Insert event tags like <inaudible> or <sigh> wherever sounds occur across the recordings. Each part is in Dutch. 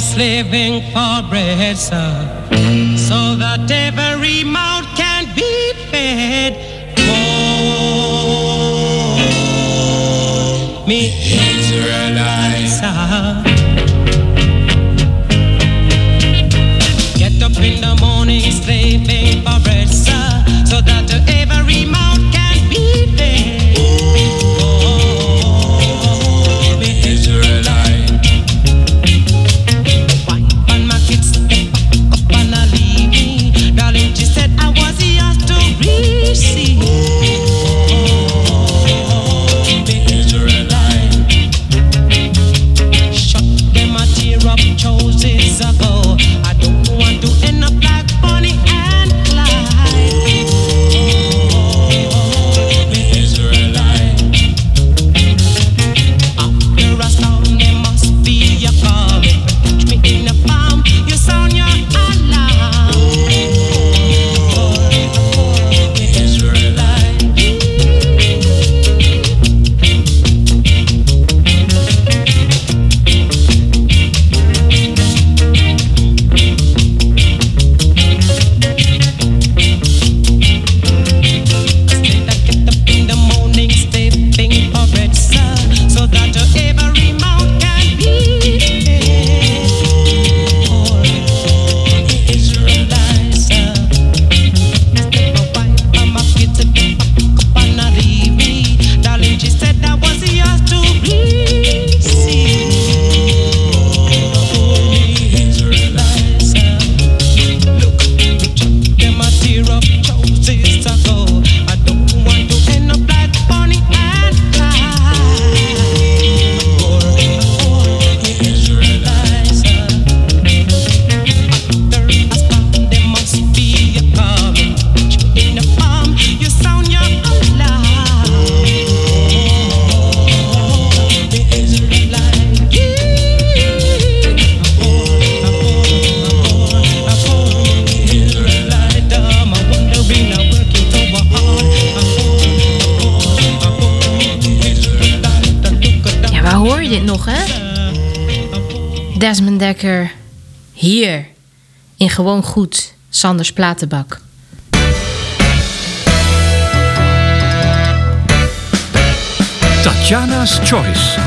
Slaving for bread, sir, so that every mouth can be fed. Oh, me Israelites, sir. Gewoon Goed. Sanders Platenbak. Tatjana's Choice.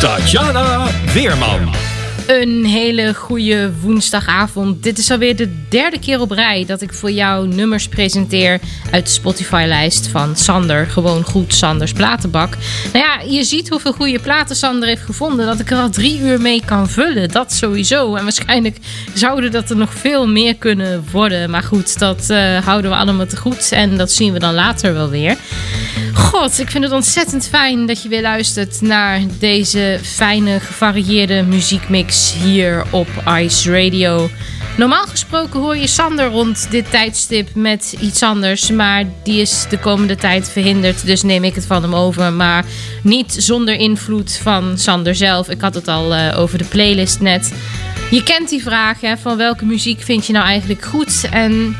Tatjana Weerman. Een hele goede woensdagavond. Dit is alweer de derde keer op rij dat ik voor jou nummers presenteer uit de Spotify-lijst van Sander. Gewoon goed, Sanders Platenbak. Nou ja, je ziet hoeveel goede platen Sander heeft gevonden. Dat ik er al drie uur mee kan vullen. Dat sowieso. En waarschijnlijk zouden dat er nog veel meer kunnen worden. Maar goed, dat eh, houden we allemaal te goed. En dat zien we dan later wel weer. God, ik vind het ontzettend fijn dat je weer luistert naar deze fijne, gevarieerde muziekmix hier op Ice Radio. Normaal gesproken hoor je Sander rond dit tijdstip met iets anders. Maar die is de komende tijd verhinderd. Dus neem ik het van hem over. Maar niet zonder invloed van Sander zelf. Ik had het al eh, over de playlist net. Je kent die vraag hè, van welke muziek vind je nou eigenlijk goed? En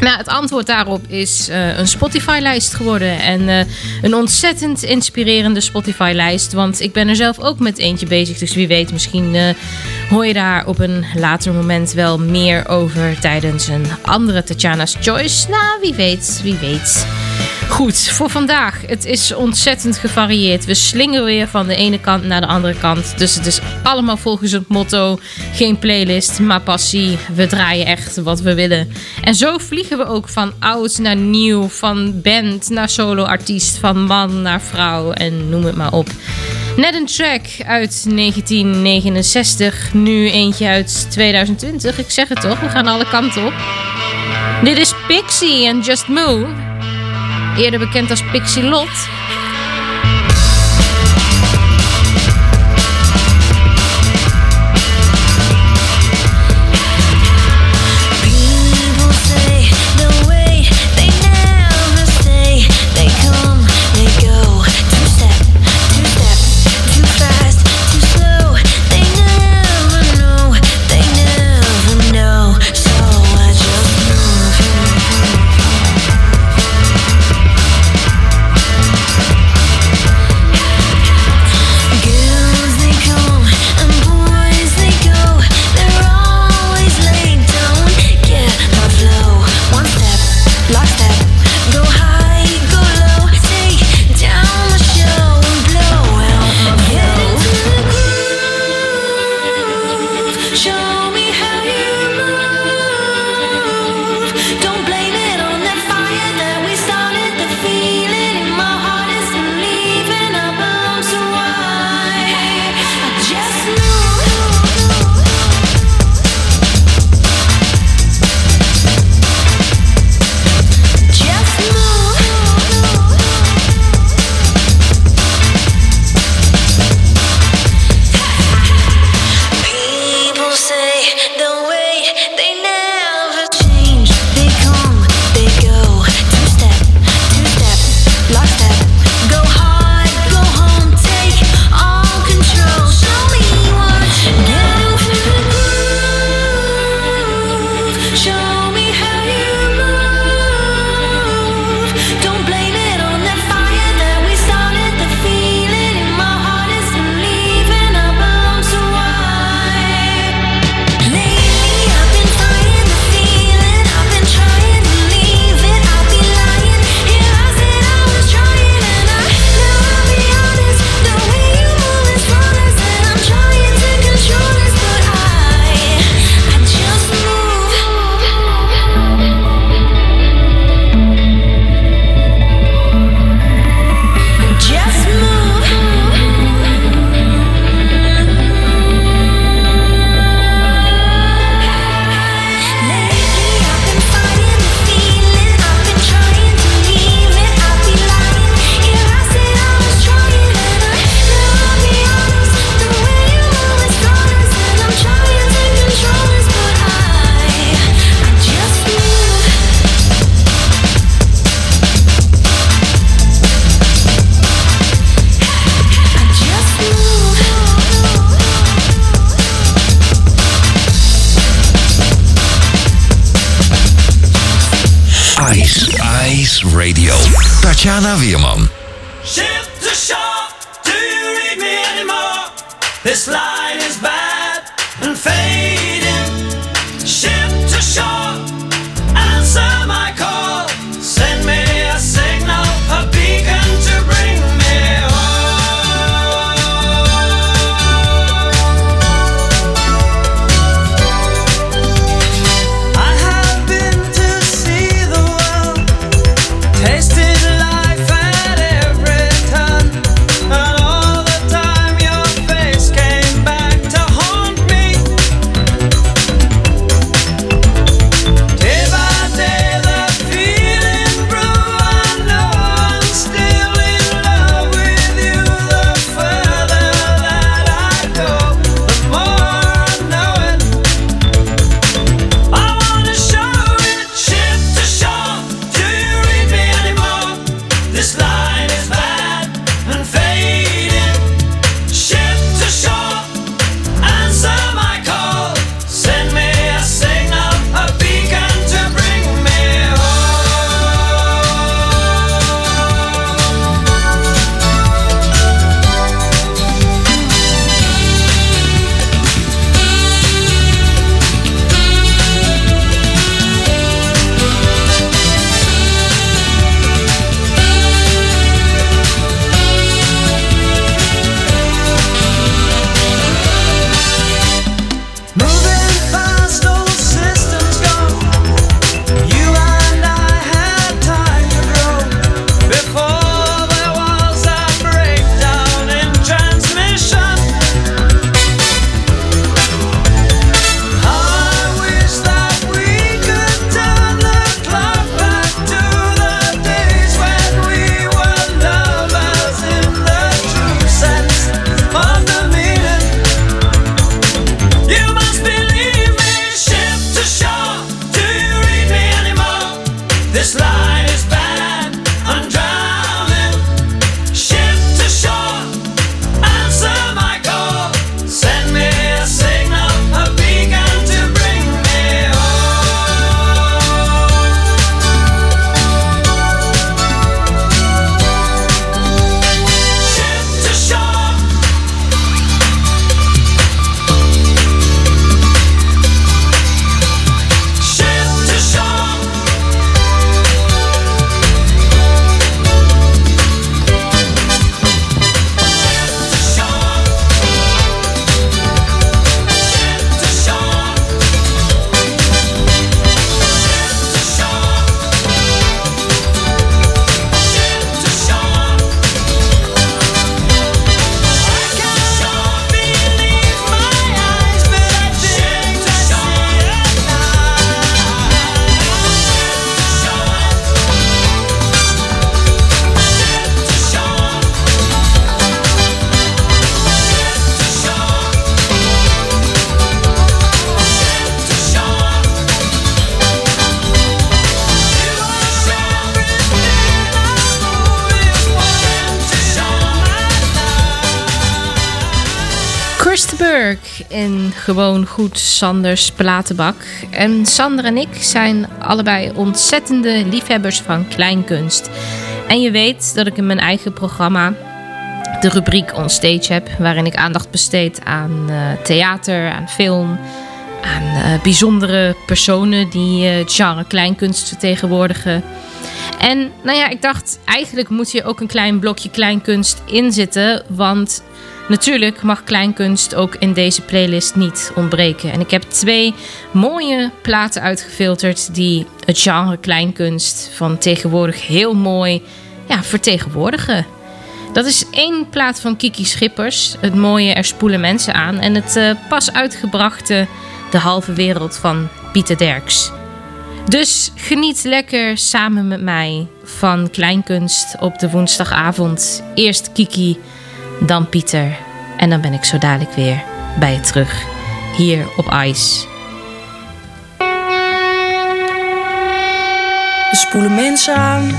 nou, het antwoord daarop is eh, een Spotify-lijst geworden. En eh, een ontzettend inspirerende Spotify-lijst. Want ik ben er zelf ook met eentje bezig. Dus wie weet, misschien hoor je daar op een later moment wel meer over tijdens een andere Tatjana's Choice. Nou, wie weet, wie weet. Goed, voor vandaag. Het is ontzettend gevarieerd. We slingeren weer van de ene kant naar de andere kant. Dus het is allemaal volgens het motto: geen playlist, maar passie. We draaien echt wat we willen. En zo vliegen we ook van oud naar nieuw, van band naar solo-artiest, van man naar vrouw en noem het maar op. Net een track uit 1969, nu eentje uit 2020. Ik zeg het toch, we gaan alle kanten op. Dit is Pixie en Just Move. Eerder bekend als Pixie Lot. Tatjana Weerman. In gewoon goed Sanders platenbak. En Sander en ik zijn allebei ontzettende liefhebbers van kleinkunst. En je weet dat ik in mijn eigen programma de rubriek On Stage heb, waarin ik aandacht besteed aan eh, theater, aan film, aan eh, bijzondere personen die eh, het genre kleinkunst vertegenwoordigen. En nou ja, ik dacht, eigenlijk moet hier ook een klein blokje kleinkunst in zitten. Want natuurlijk mag kleinkunst ook in deze playlist niet ontbreken. En ik heb twee mooie platen uitgefilterd die het genre kleinkunst van tegenwoordig heel mooi ja, vertegenwoordigen. Dat is één plaat van Kiki Schippers, het mooie Er spoelen mensen aan. En het eh, pas uitgebrachte De halve wereld van Pieter Derks. Dus geniet lekker samen met mij van kleinkunst op de woensdagavond. Eerst Kiki, dan Pieter. En dan ben ik zo dadelijk weer bij je terug. Hier op IJs. We spoelen mensen aan.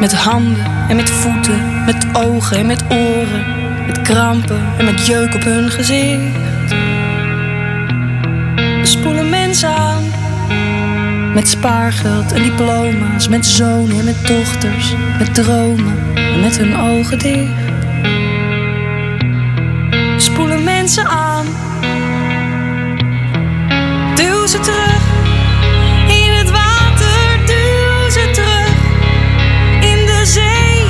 Met handen en met voeten, met ogen en met oren. Met krampen en met jeuk op hun gezicht. We spoelen mensen aan. Met spaargeld en diploma's, met zonen en met dochters, met dromen en met hun ogen dicht. Spoelen mensen aan, duw ze terug in het water, duw ze terug in de zee,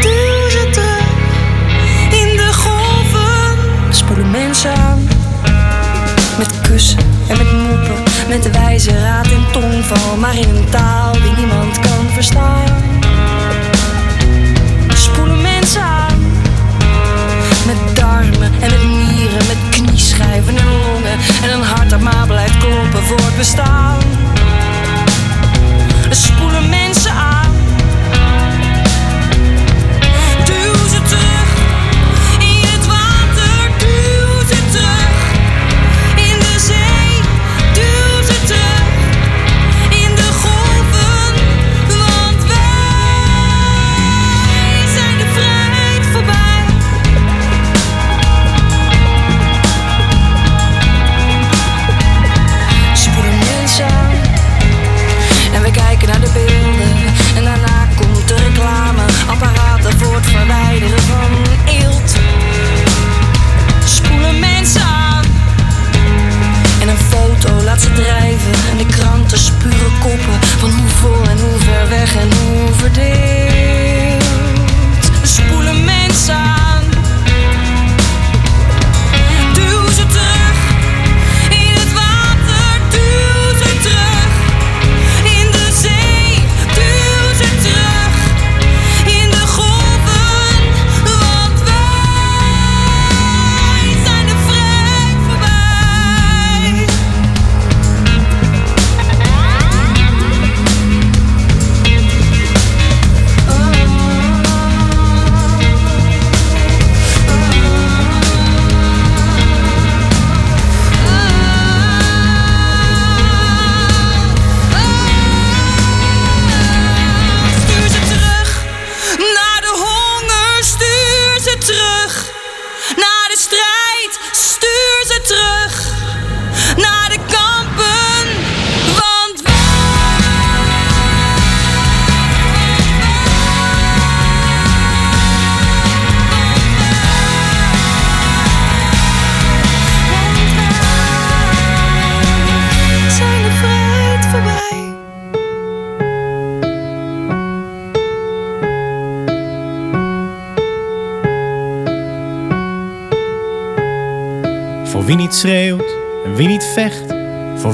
duw ze terug in de golven. Spoelen mensen aan. Met kussen en met moppen, met de wijze raad en tongval, maar in taal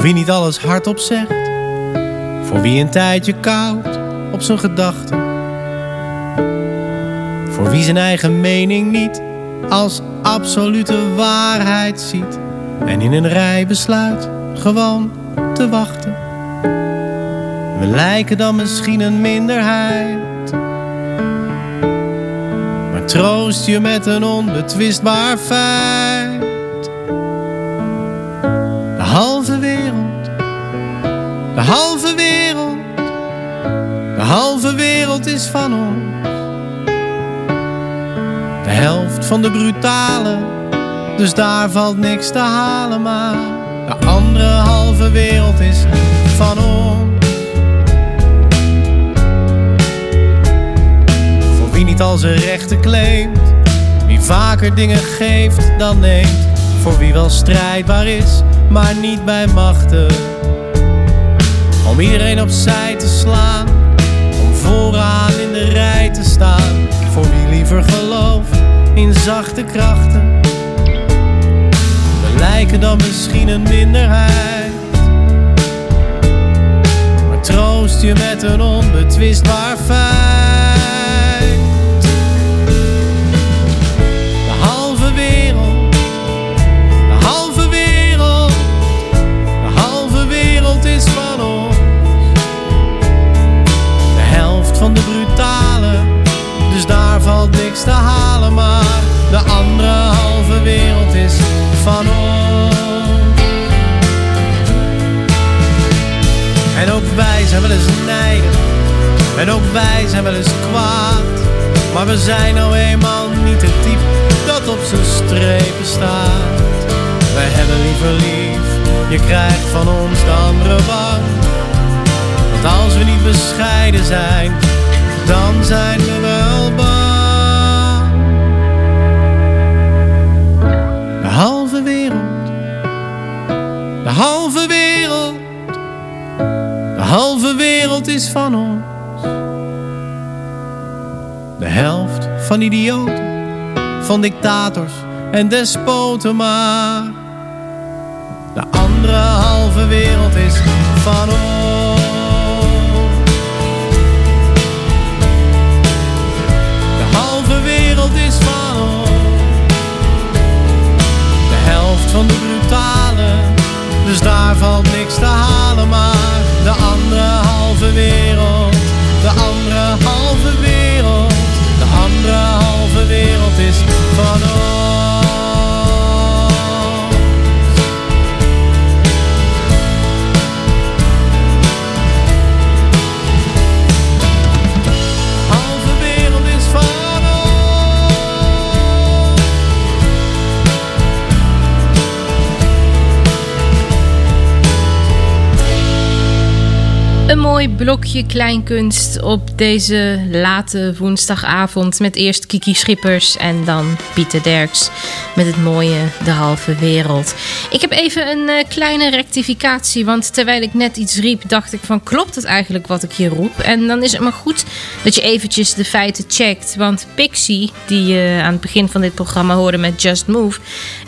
wie niet alles hardop zegt. Voor wie een tijdje koud op zijn gedachten. Voor wie zijn eigen mening niet als absolute waarheid ziet. En in een rij besluit gewoon te wachten. We lijken dan misschien een minderheid. Maar troost je met een onbetwistbaar feit. Van ons. De helft van de brutale, dus daar valt niks te halen, maar de andere halve wereld is van ons. Voor wie niet al zijn rechten claimt, wie vaker dingen geeft dan neemt, voor wie wel strijdbaar is, maar niet bij machten. Om iedereen opzij te slaan, in zachte krachten. We lijken dan misschien een minderheid, maar troost je met een onbetwistbaar feit. De halve wereld, de halve wereld, de halve wereld is van ons. De helft van de brutale, dus daar valt niks te halen, maar de andere halve wereld is van ons. En ook wij zijn wel eens nijdig, en ook wij zijn wel eens kwaad. Maar we zijn nou eenmaal niet het type dat op zijn strepen staat. Wij hebben liever lief, je krijgt van ons de andere wang. Want als we niet bescheiden zijn, dan zijn we wel bang. Halve wereld is van ons. De helft van idioten, van dictators en despoten maar. De andere halve wereld is van ons. De halve wereld is van ons. De helft van de brutalen, dus daar valt niks te halen. Maar andere halve wereld, de andere halve wereld, de andere halve wereld is blokje kleinkunst op deze late woensdagavond. Met eerst Kiki Schippers en dan Pieter Derks met het mooie De Halve Wereld. Ik heb even een eh, kleine rectificatie, want terwijl ik net iets riep, dacht ik van klopt het eigenlijk wat ik hier roep? En dan is het maar goed dat je eventjes de feiten checkt. Want Pixie, die je aan het begin van dit programma hoorde met Just Move,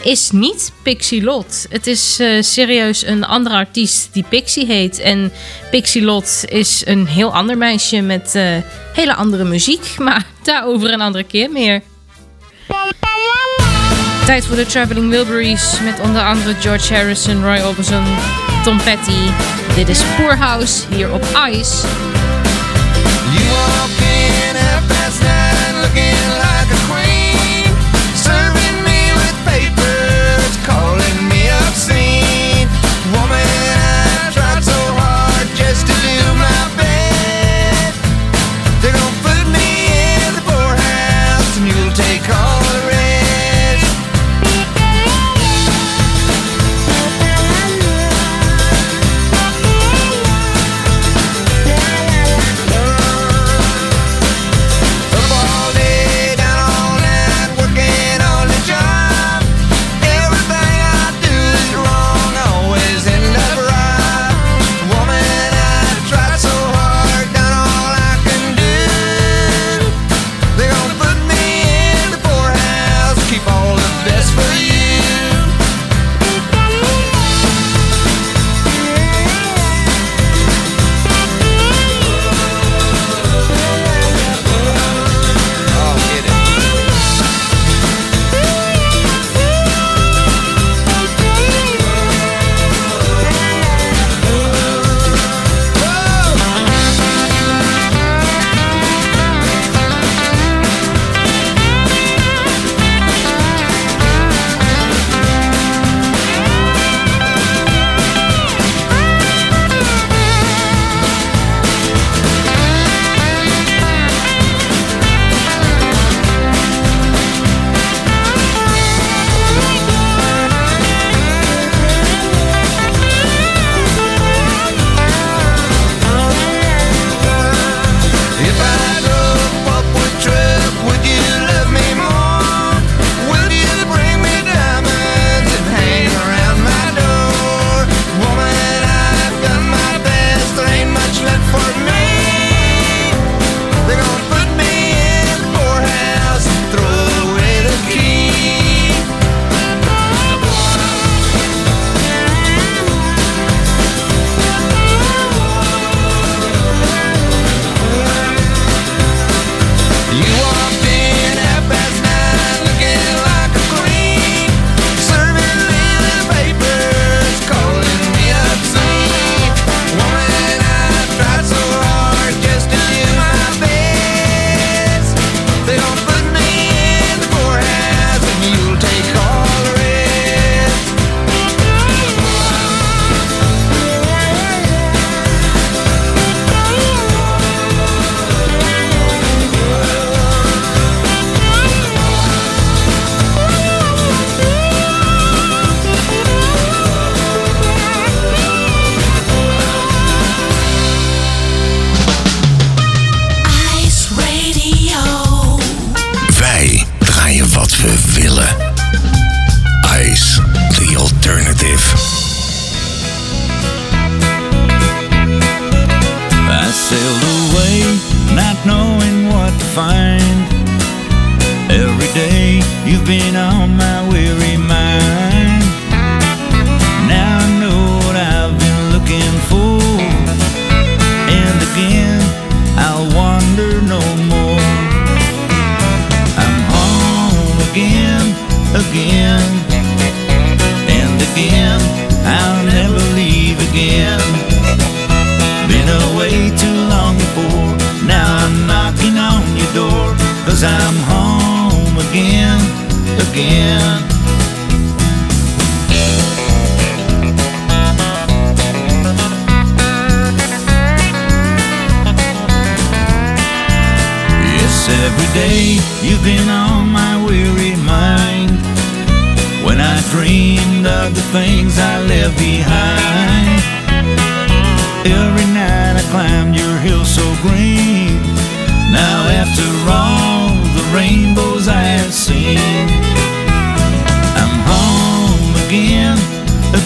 is niet Pixie Lot. Het is eh, serieus een andere artiest die Pixie heet. En Pixie Lot is een heel ander meisje met eh, hele andere muziek. <laughs> Maar daarover een andere keer meer. Tijd voor de Traveling Wilburys met onder andere George Harrison, Roy Orbison, Tom Petty. Dit is Poorhouse hier op Ice. You in looking like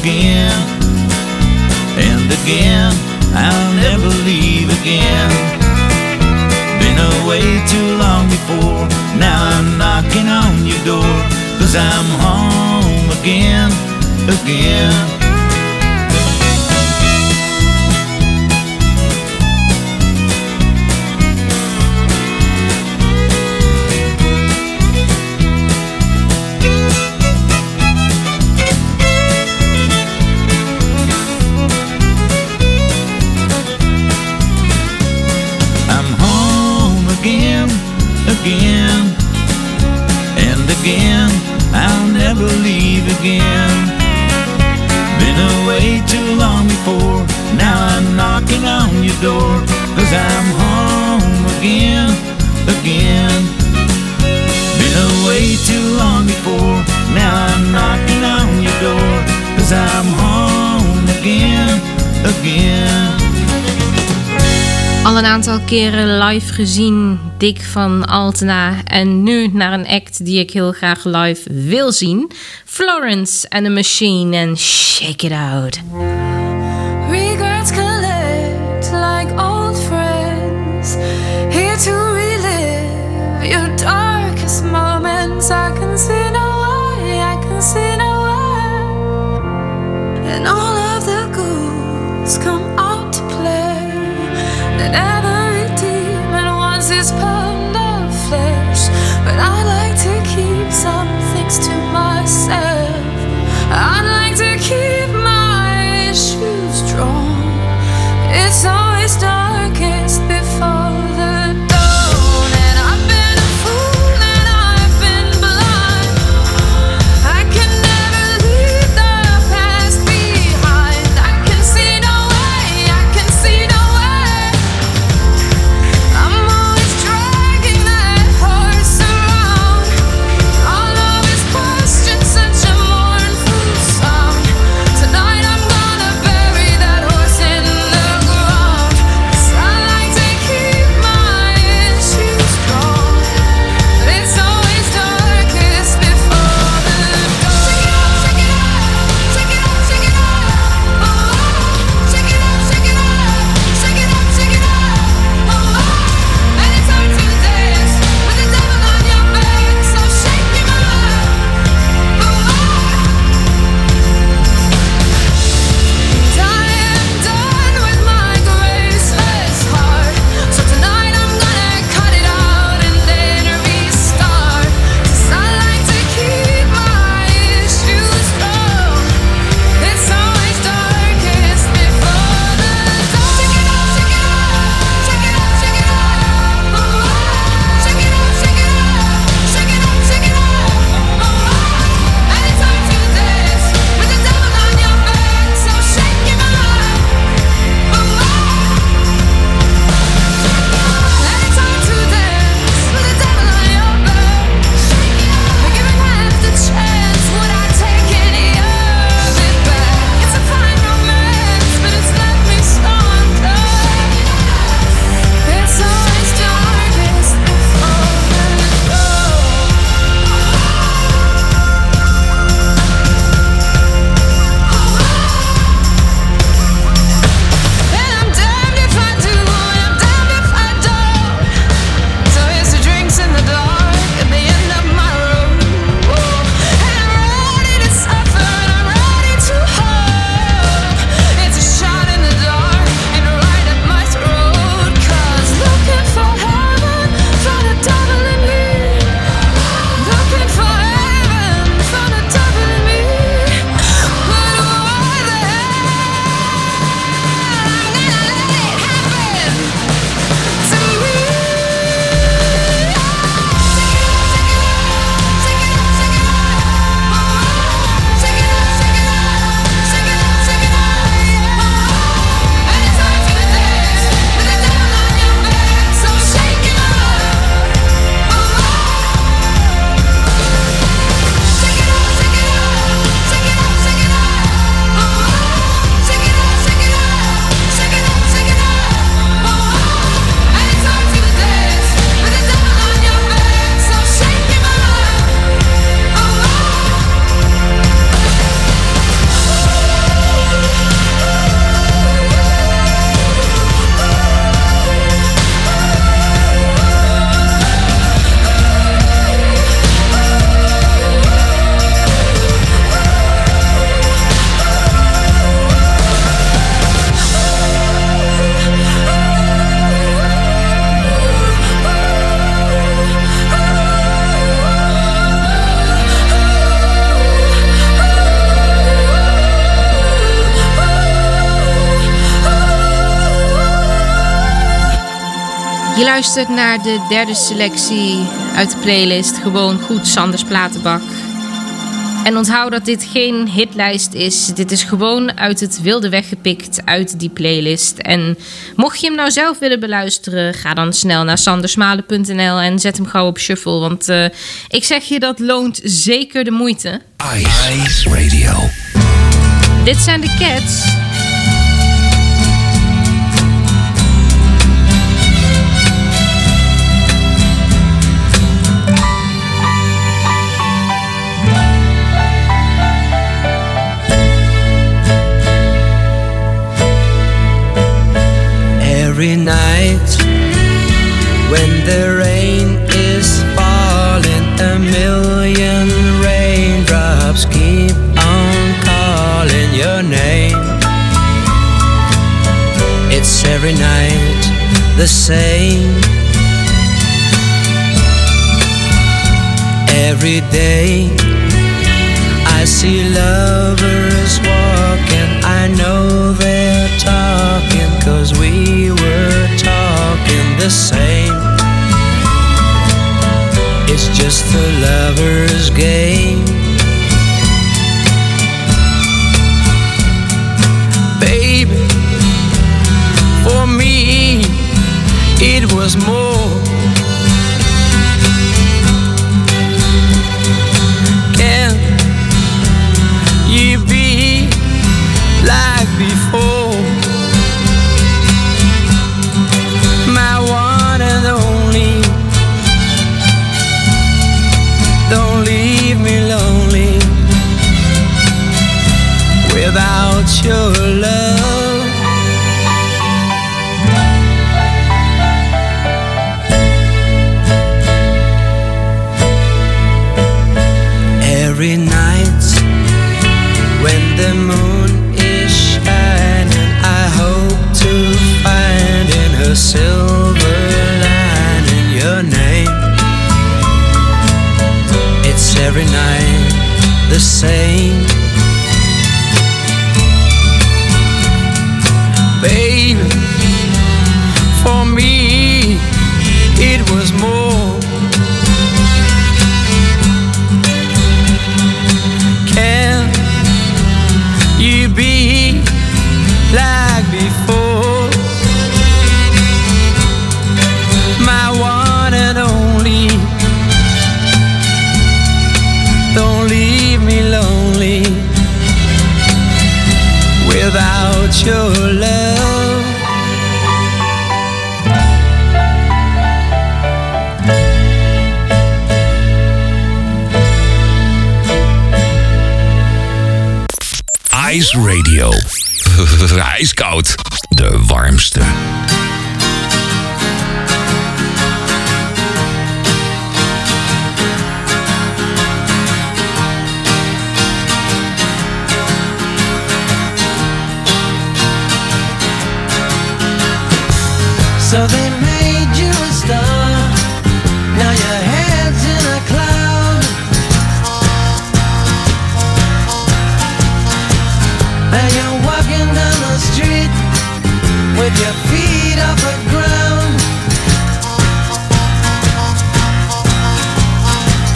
again and again. I'll never leave again. Been away too long before. Now I'm knocking on your door. Cause I'm home again, again. aantal keren live gezien, Dick van Altena. En nu naar een act die ik heel graag live wil zien: Florence and the Machine en Shake It Out. Je luistert naar de derde selectie uit de playlist Gewoon Goed Sanders Platenbak. En onthoud dat dit geen hitlijst is. Dit is gewoon uit het wilde weggepikt uit die playlist. En mocht je hem nou zelf willen beluisteren, ga dan snel naar sandersmalen.nl en zet hem gauw op shuffle. Want eh, ik zeg je, dat loont zeker de moeite. Ice, Ice Radio. Dit zijn de Cats. Every night when the rain is falling, a million raindrops keep on calling your name. It's every night the same. Every day I see lovers walking. I know they're talking, cause we the same. It's just a lover's game. Your love. Every night when the moon is shining, I hope to find in silver your name. It's every night the same. Out. Your feet off the ground.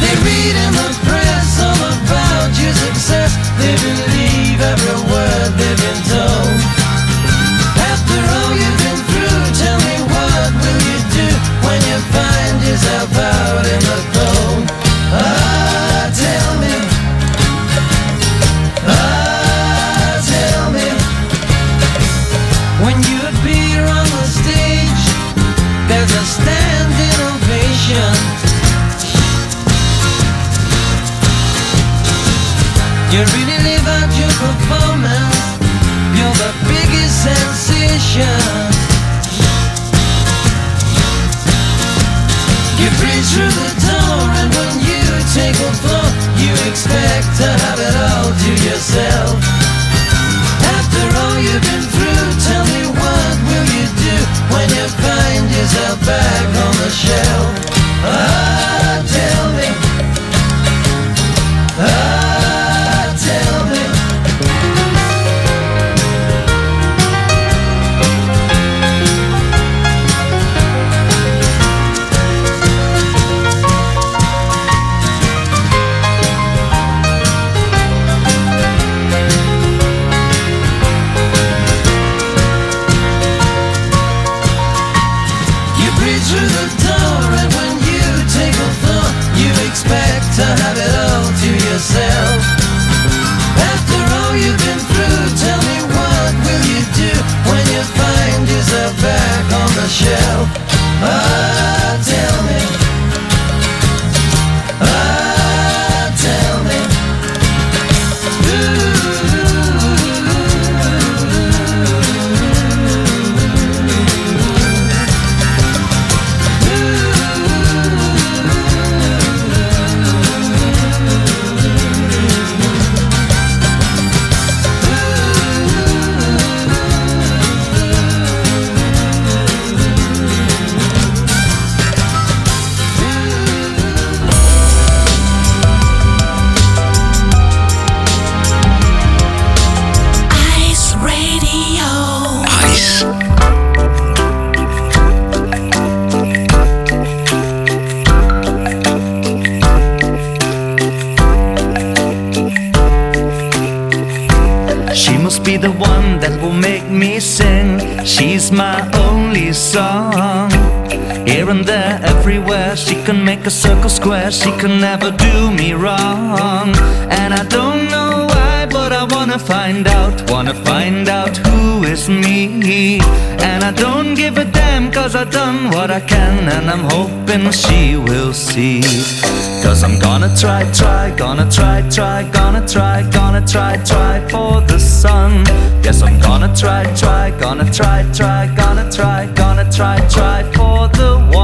They read in the press all about your success. They believe You breathe through the door, and when you take a floor, you expect to have it all to yourself. After all you've been through, tell me what will you do when you find yourself back on the shelf? Ah, tell never do me wrong. And I don't know why, but I wanna find out, wanna find out who is me. And I don't give a damn, cause I've done what I can, and I'm hoping she will see. Cause I'm gonna try, try, gonna try, try, gonna try, gonna try, try for the sun. Yes, I'm gonna try, try, gonna try, try, gonna try, gonna try, try for the one.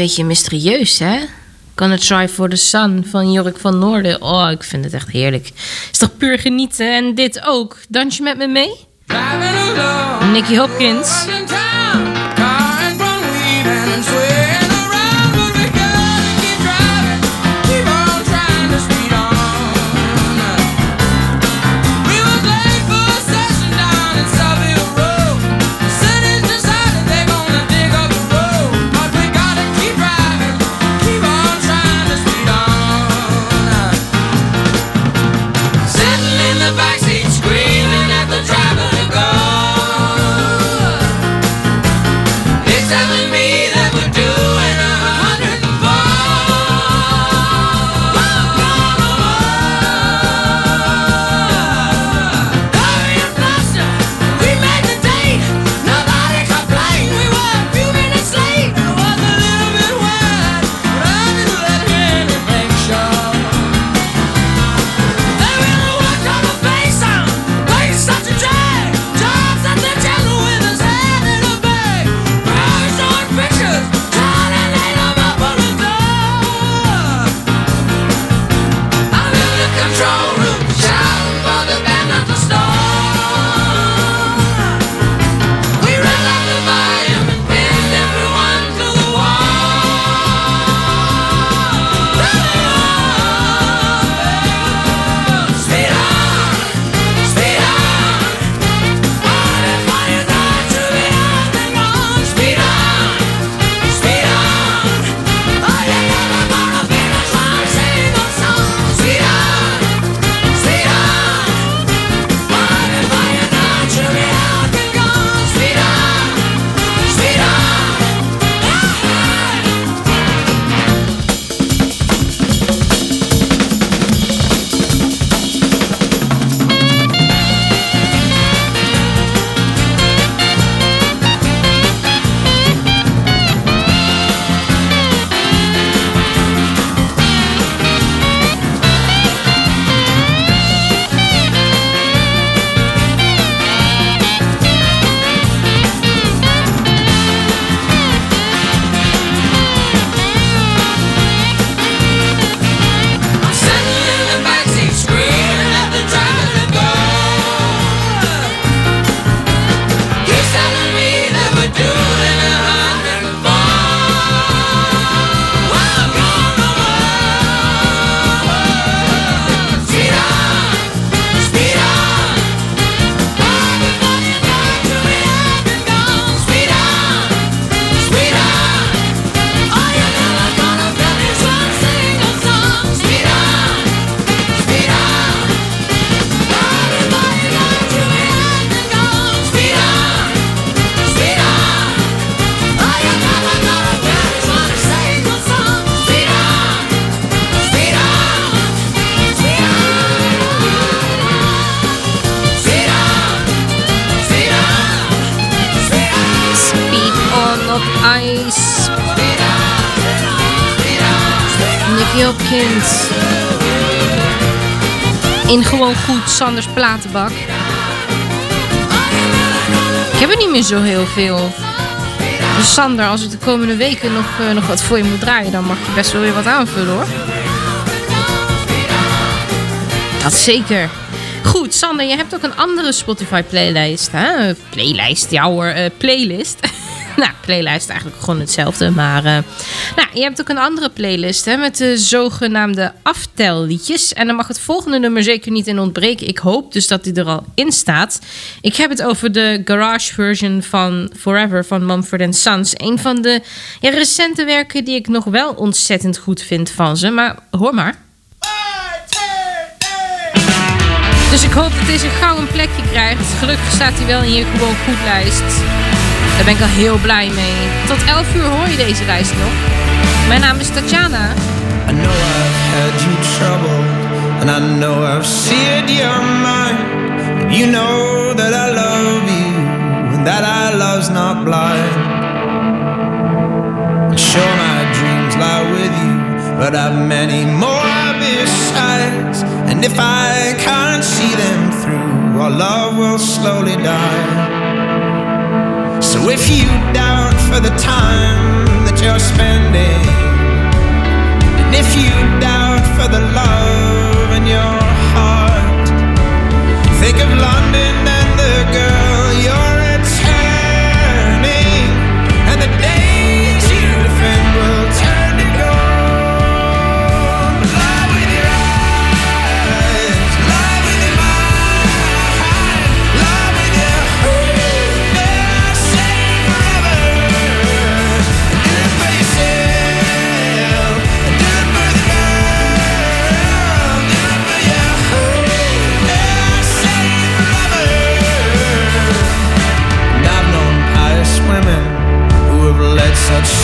beetje mysterieus, hè? Kan het Try for the Sun van Jorik van Noorden. Oh, ik vind het echt heerlijk. Is toch puur genieten en dit ook? Dans je met me mee? Nicky Hopkins. In gewoon goed Sanders platenbak. Ik heb er niet meer zo heel veel. Dus Sander, als ik de komende weken nog, eh, nog wat voor je moet draaien, dan mag je best wel weer wat aanvullen hoor. Dat zeker. Goed, Sander, je hebt ook een andere Spotify playlist. Hè? Playlist, hoor, eh, playlist. <laughs> nou, playlist eigenlijk gewoon hetzelfde. Maar eh, nou, je hebt ook een andere playlist hè, met de zogenaamde aftelliedjes. En dan mag het volgende nummer zeker niet in ontbreken. Ik hoop dus dat die er al in staat. Ik heb het over de garage version van Forever van Mumford Sons. Een van de ja, recente werken die ik nog wel ontzettend goed vind van ze. Maar hoor maar. Dus ik hoop dat deze gauw een plekje krijgt. Gelukkig staat hij wel in je gewoon goed lijst. Daar ben ik al heel blij mee. Tot 11 uur hoor je deze lijst nog. Mijn naam is Tatjana. I know I've had you trouble, and I know I've seared your mind. You know that I love you, and that our love's not blind. And sure, my dreams lie with you, but I've many more besides. And if I can't see them through, our love will slowly die. So if you doubt for the time you're spending, and if you doubt for the love in your heart, think of London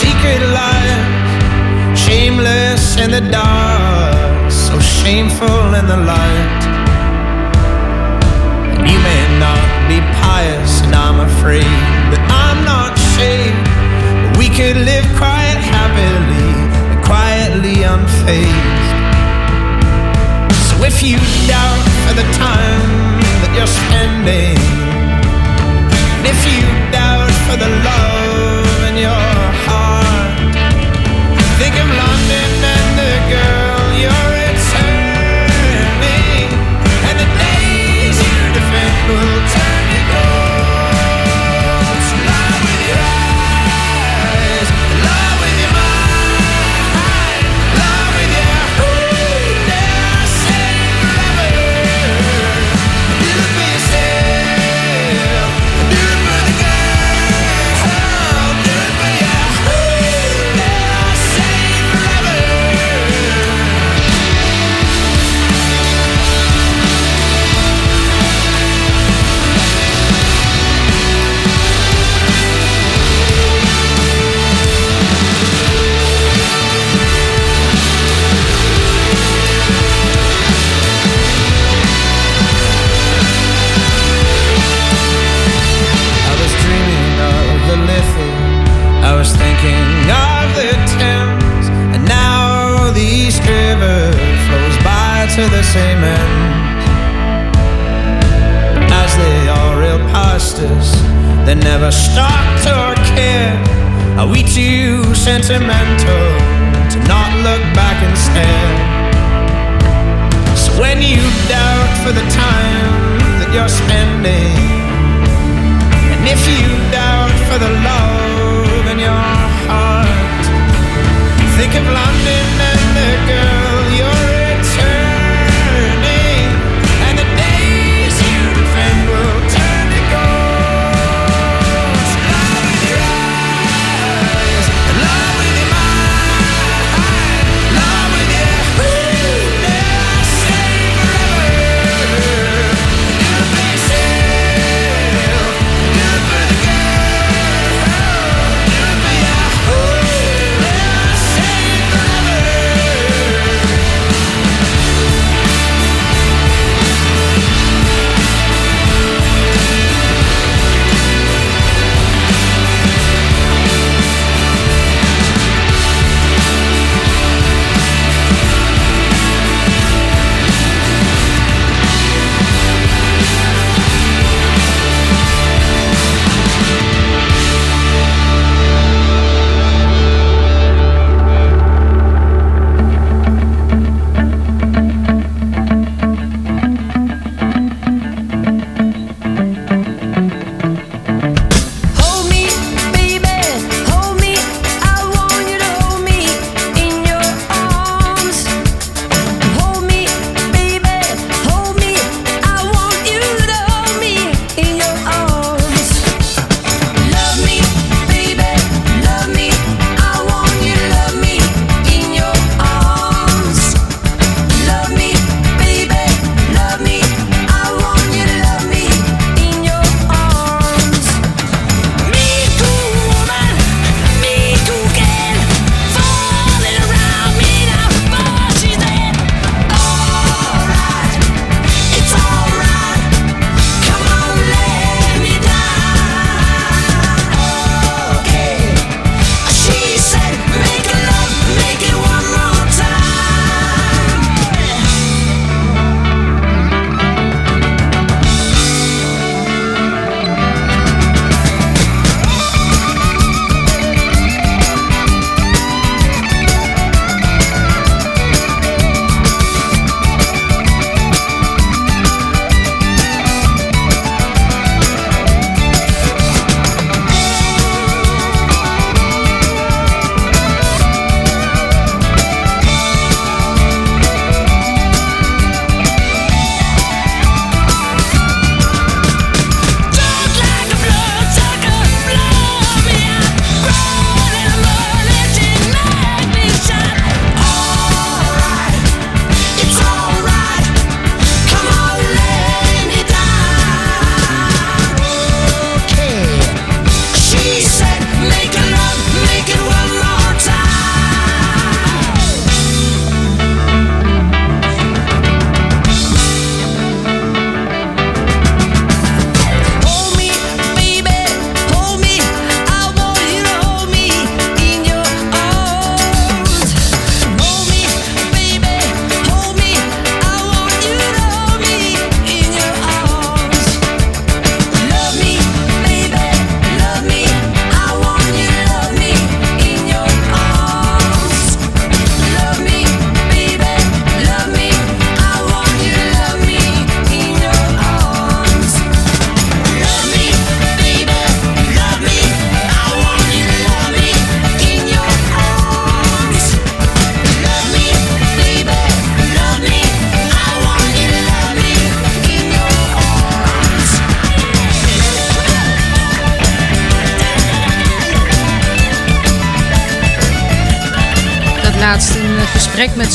secret lives, shameless in the dark, so shameful in the light. And you may not be pious, and I'm afraid that I'm not saved. But we could live quite happily and quietly unfazed. So if you doubt for the time that you're spending, and if you doubt for the love in your heart,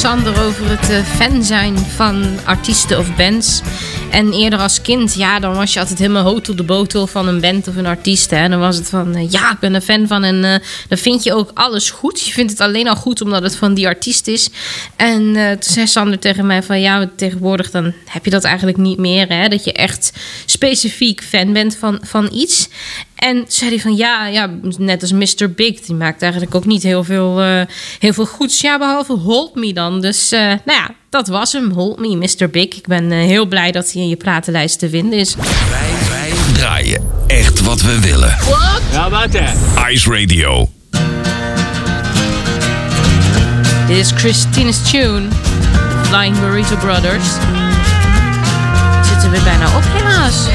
Sander over het eh, fan zijn van artiesten of bands. En eerder als kind, ja, dan was je altijd helemaal hotel de botel van een band of een artiest. Hè. Dan was het van, eh, ja, ik ben een fan van en eh, dan vind je ook alles goed. Je vindt het alleen al goed omdat het van die artiest is. En toen zei Sander tegen mij van, ja, tegenwoordig dan heb je dat eigenlijk niet meer. Hè. Dat je echt specifiek fan bent van, van iets. En zei hij van ja, ja, net als Mr. Big. Die maakt eigenlijk ook niet heel veel, eh, heel veel goeds. Ja, behalve Hold Me dan. Dus eh, nou ja, dat was hem. Hold Me, Mr. Big. Ik ben eh, heel blij dat hij in je platenlijst te vinden is. Wij, wij draaien echt wat we willen. What? How about that? Ice Radio. Dit is Christina's tune. Flying Burrito Brothers. Zitten we bijna op helaas.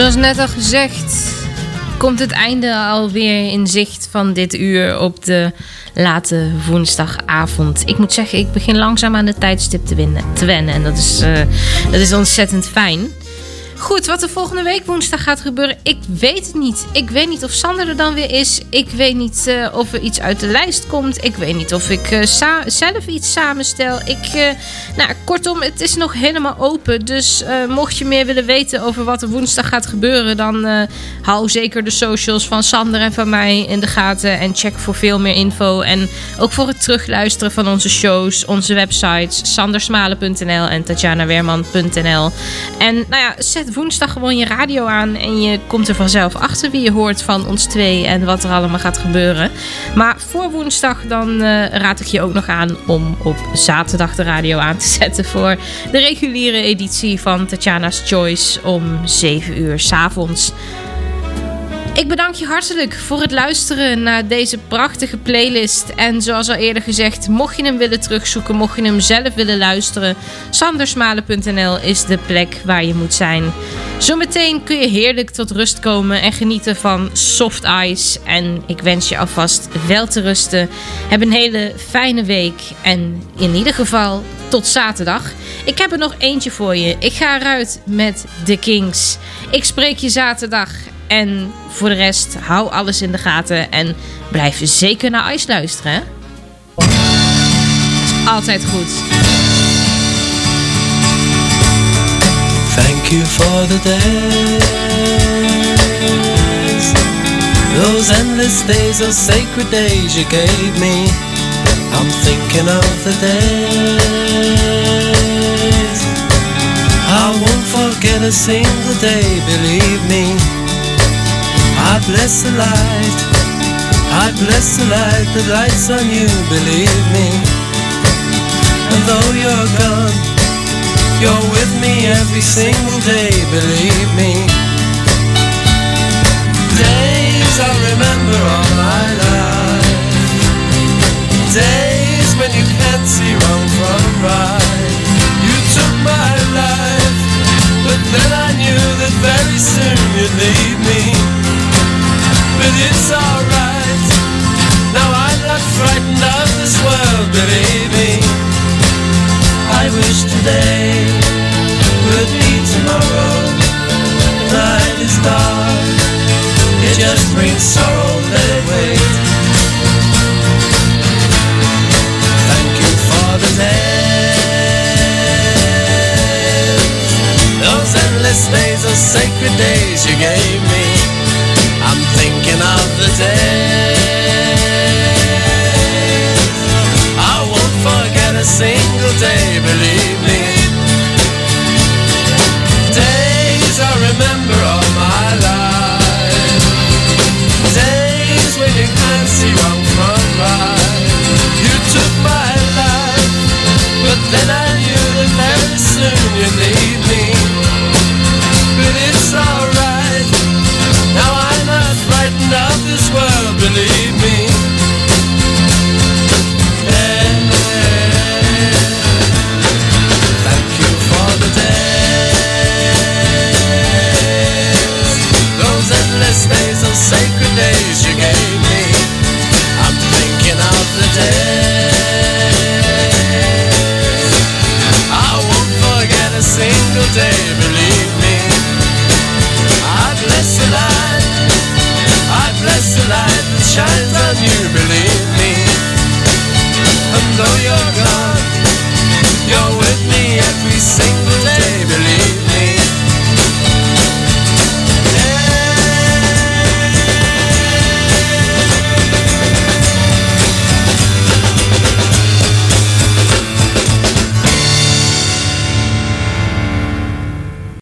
Zoals net al gezegd, komt het einde alweer in zicht van dit uur op de late woensdagavond. Ik moet zeggen, ik begin langzaam aan de tijdstip te, te wennen. En dat is, eh, dat is ontzettend fijn. Goed, wat er volgende week woensdag gaat gebeuren, ik weet het niet. Ik weet niet of Sander er dan weer is. Ik weet niet eh, of er iets uit de lijst komt. Ik weet niet of ik eh, zelf iets samenstel. Ik, eh, nou, kortom, het is nog helemaal open. Dus mocht je meer willen weten over wat er woensdag gaat gebeuren, dan hou zeker de socials van Sander en van mij in de gaten. En check voor veel meer info. En ook voor het terugluisteren van onze shows, onze websites, sandersmalen.nl en tatjanaweerman.nl. En nou ja, zet woensdag gewoon je radio aan en je komt er vanzelf achter wie je hoort van ons twee en wat er allemaal gaat gebeuren. Maar voor woensdag dan eh, raad ik je ook nog aan om op zaterdag de radio aan te <laughs> zetten voor de reguliere editie van Tatjana's Choice om 7 uur 's avonds. Ik bedank je hartelijk voor het luisteren naar deze prachtige playlist. En zoals al eerder gezegd, mocht je hem willen terugzoeken, mocht je hem zelf willen luisteren, sandersmalen.nl is de plek waar je moet zijn. Zometeen kun je heerlijk tot rust komen en genieten van soft ice. En ik wens je alvast wel te rusten. Heb een hele fijne week en in ieder geval tot zaterdag. Ik heb er nog eentje voor je. Ik ga eruit met The Kings. Ik spreek je zaterdag. En voor de rest, hou alles in de gaten. En blijf zeker naar IJs luisteren. Altijd goed. Thank you for the days, those endless days, those sacred days you gave me. I'm thinking of the days. I won't forget a single day, believe me. I bless the light, I bless the light that lights on you, believe me. And though you're gone, you're with me every single day, believe me. Days I'll remember all my life. Days when you can't see wrong from right. You took my life, but then I knew that very soon you'd leave me. But it's alright. Now I'm not frightened of this world, believe me. I wish today would be tomorrow. Night is dark, it just brings sorrow, let it wait. Thank you for the days, those endless days, those sacred days you gave me. I'm thinking of the days. I won't forget a single day, believe me. Days I remember all my life. Days when you can't see wrong from right. You took my life, but then I knew that very soon you'd leave day.